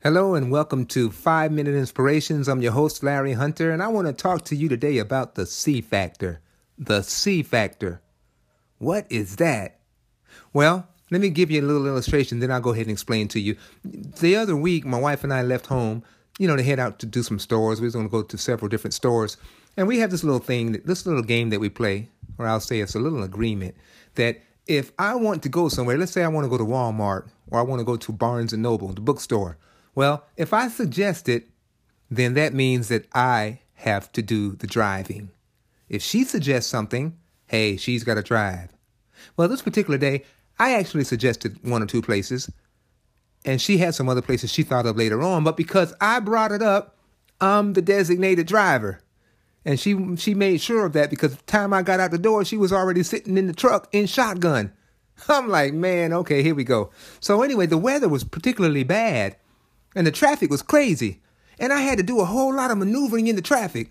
Hello and welcome to 5 Minute Inspirations. I'm your host, Larry Hunter, and I want to talk to you today about the C factor. The C factor. What is that? Well, let me give you a little illustration, then I'll go ahead and explain to you. The other week, my wife and I left home, you know, to head out to do some stores. We was going to go to several different stores. And we have this little thing, this little game that we play, or I'll say it's a little agreement, that if I want to go somewhere, let's say I want to go to Walmart, or I want to go to Barnes & Noble, the bookstore, well, if I suggest it, then that means that I have to do the driving. If she suggests something, hey, she's got to drive. Well, this particular day, I actually suggested one or two places, and she had some other places she thought of later on, but because I brought it up, I'm the designated driver. And she she made sure of that because the time I got out the door, she was already sitting in the truck in shotgun. I'm like, man, okay, here we go. So anyway, the weather was particularly bad and the traffic was crazy. And I had to do a whole lot of maneuvering in the traffic.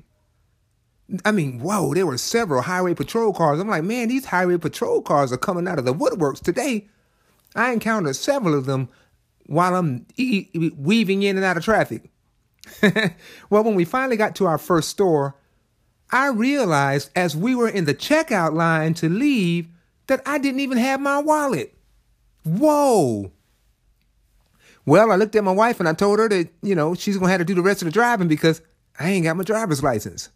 I mean, whoa, there were several highway patrol cars. I'm like, man, these highway patrol cars are coming out of the woodworks today. I encountered several of them while I'm e- weaving in and out of traffic. well, when we finally got to our first store, I realized as we were in the checkout line to leave that I didn't even have my wallet. Whoa. Well, I looked at my wife and I told her that, you know, she's going to have to do the rest of the driving because I ain't got my driver's license.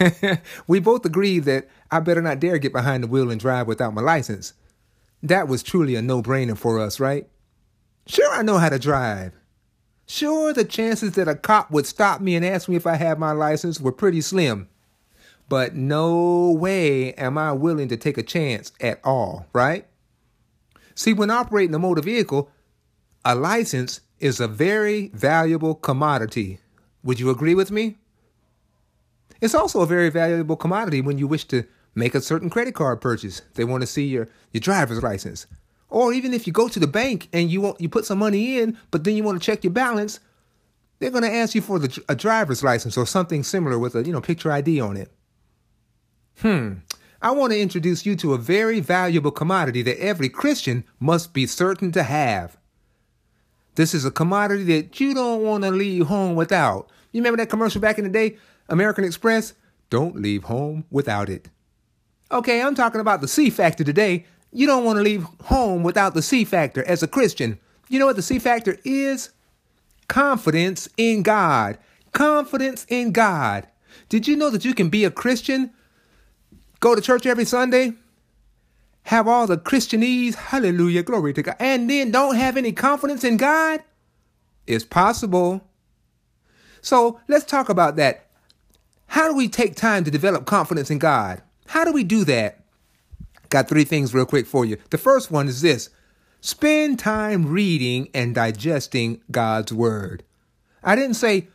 we both agreed that I better not dare get behind the wheel and drive without my license. That was truly a no brainer for us, right? Sure, I know how to drive. Sure, the chances that a cop would stop me and ask me if I had my license were pretty slim. But no way am I willing to take a chance at all, right? See, when operating a motor vehicle, a license is a very valuable commodity. Would you agree with me? It's also a very valuable commodity when you wish to make a certain credit card purchase. They want to see your, your driver's license. Or even if you go to the bank and you want you put some money in, but then you want to check your balance, they're going to ask you for the, a driver's license or something similar with a you know picture ID on it. Hmm. I want to introduce you to a very valuable commodity that every Christian must be certain to have. This is a commodity that you don't want to leave home without. You remember that commercial back in the day? American Express? Don't leave home without it. Okay, I'm talking about the C factor today. You don't want to leave home without the C factor as a Christian. You know what the C factor is? Confidence in God. Confidence in God. Did you know that you can be a Christian, go to church every Sunday, have all the Christianese, hallelujah, glory to God, and then don't have any confidence in God? It's possible. So let's talk about that. How do we take time to develop confidence in God? How do we do that? Got three things real quick for you. The first one is this spend time reading and digesting God's word. I didn't say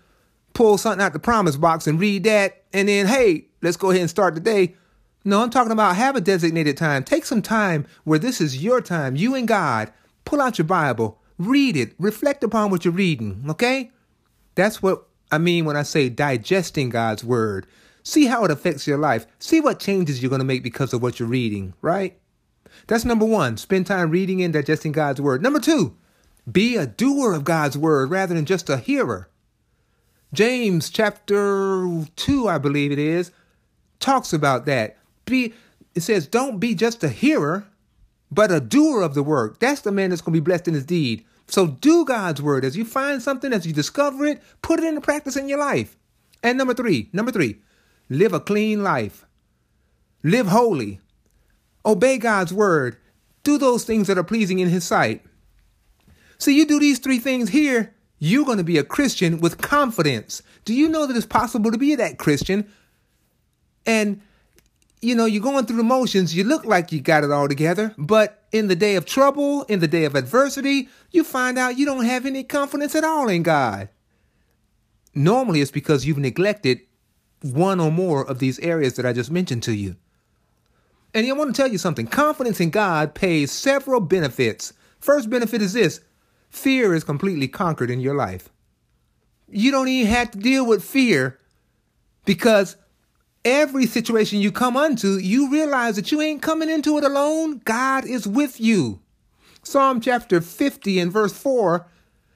pull something out the promise box and read that and then, hey, let's go ahead and start the day. No, I'm talking about have a designated time. Take some time where this is your time, you and God. Pull out your Bible, read it, reflect upon what you're reading, okay? That's what I mean when I say digesting God's word. See how it affects your life. See what changes you're going to make because of what you're reading, right? That's number one. Spend time reading and digesting God's word. Number two, be a doer of God's word rather than just a hearer. James chapter 2, I believe it is, talks about that be it says don't be just a hearer but a doer of the work that's the man that's going to be blessed in his deed. So do god's word. As you find something as you discover it put it into practice in your life. And number three number three live a clean life. Live holy. Obey god's word. Do those things that are pleasing in his sight. See you do these three things here you're going to be a christian with confidence. Do you know that it's possible to be that christian? And you know, you're going through the motions, you look like you got it all together, but in the day of trouble, in the day of adversity, you find out you don't have any confidence at all in God. Normally, it's because you've neglected one or more of these areas that I just mentioned to you. And I want to tell you something confidence in God pays several benefits. First benefit is this fear is completely conquered in your life. You don't even have to deal with fear because every situation you come unto, you realize that you ain't coming into it alone. God is with you. Psalm chapter 50 and verse 4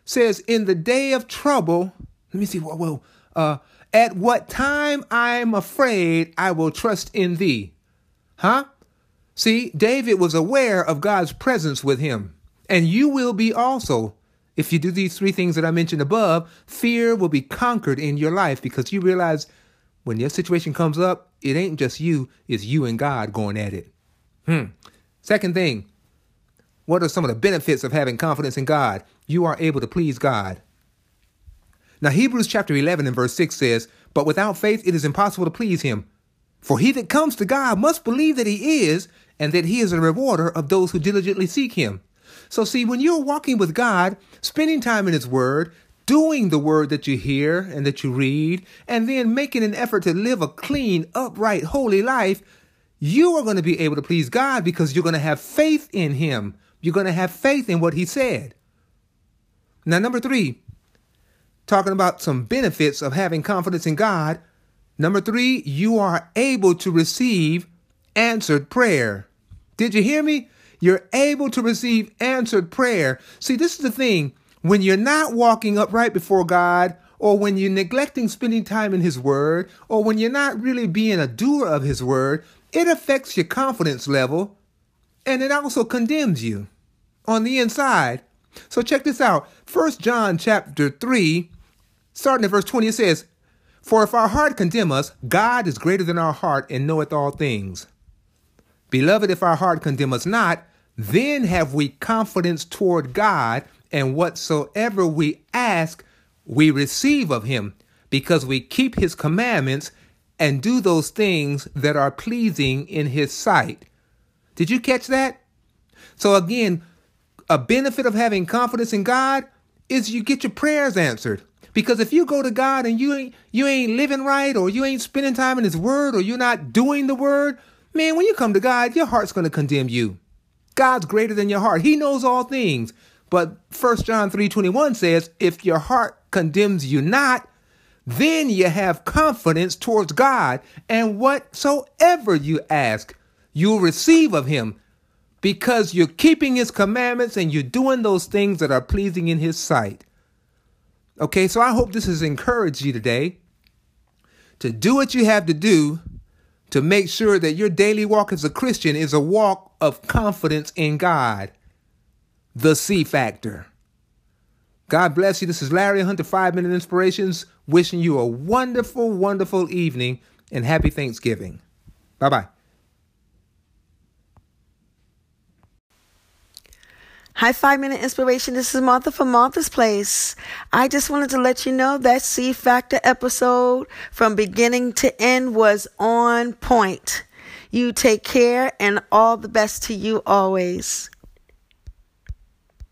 says, In the day of trouble, let me see, well, well uh, at what time I'm afraid, I will trust in thee. Huh? See, David was aware of God's presence with him, and you will be also. If you do these three things that I mentioned above, fear will be conquered in your life because you realize when your situation comes up, it ain't just you, it's you and God going at it. Hmm. Second thing, what are some of the benefits of having confidence in God? You are able to please God. Now, Hebrews chapter 11 and verse 6 says, But without faith it is impossible to please him. For he that comes to God must believe that he is, and that he is a rewarder of those who diligently seek him. So, see, when you're walking with God, spending time in his word, doing the word that you hear and that you read, and then making an effort to live a clean, upright, holy life, you are going to be able to please God because you're going to have faith in him. You're going to have faith in what he said. Now, number three, talking about some benefits of having confidence in God. Number three, you are able to receive answered prayer. Did you hear me? You're able to receive answered prayer. See, this is the thing. When you're not walking upright before God, or when you're neglecting spending time in His Word, or when you're not really being a doer of His Word, it affects your confidence level and it also condemns you on the inside. So check this out. First John chapter 3, starting at verse 20, it says, For if our heart condemn us, God is greater than our heart and knoweth all things. Beloved, if our heart condemn us not, then have we confidence toward God, and whatsoever we ask, we receive of him, because we keep his commandments and do those things that are pleasing in his sight. Did you catch that? So again, a benefit of having confidence in God is you get your prayers answered. Because if you go to God and you ain't you ain't living right or you ain't spending time in his word or you're not doing the word, man, when you come to God, your heart's going to condemn you. God's greater than your heart. He knows all things. But 1 John 3:21 says, if your heart condemns you not, then you have confidence towards God, and whatsoever you ask, you'll receive of him because you're keeping his commandments and you're doing those things that are pleasing in his sight. Okay, so I hope this has encouraged you today to do what you have to do to make sure that your daily walk as a Christian is a walk of confidence in God. The C factor. God bless you. This is Larry Hunter, Five Minute Inspirations, wishing you a wonderful, wonderful evening and happy Thanksgiving. Bye bye. Hi, Five Minute Inspiration. This is Martha from Martha's Place. I just wanted to let you know that C Factor episode from beginning to end was on point. You take care and all the best to you always.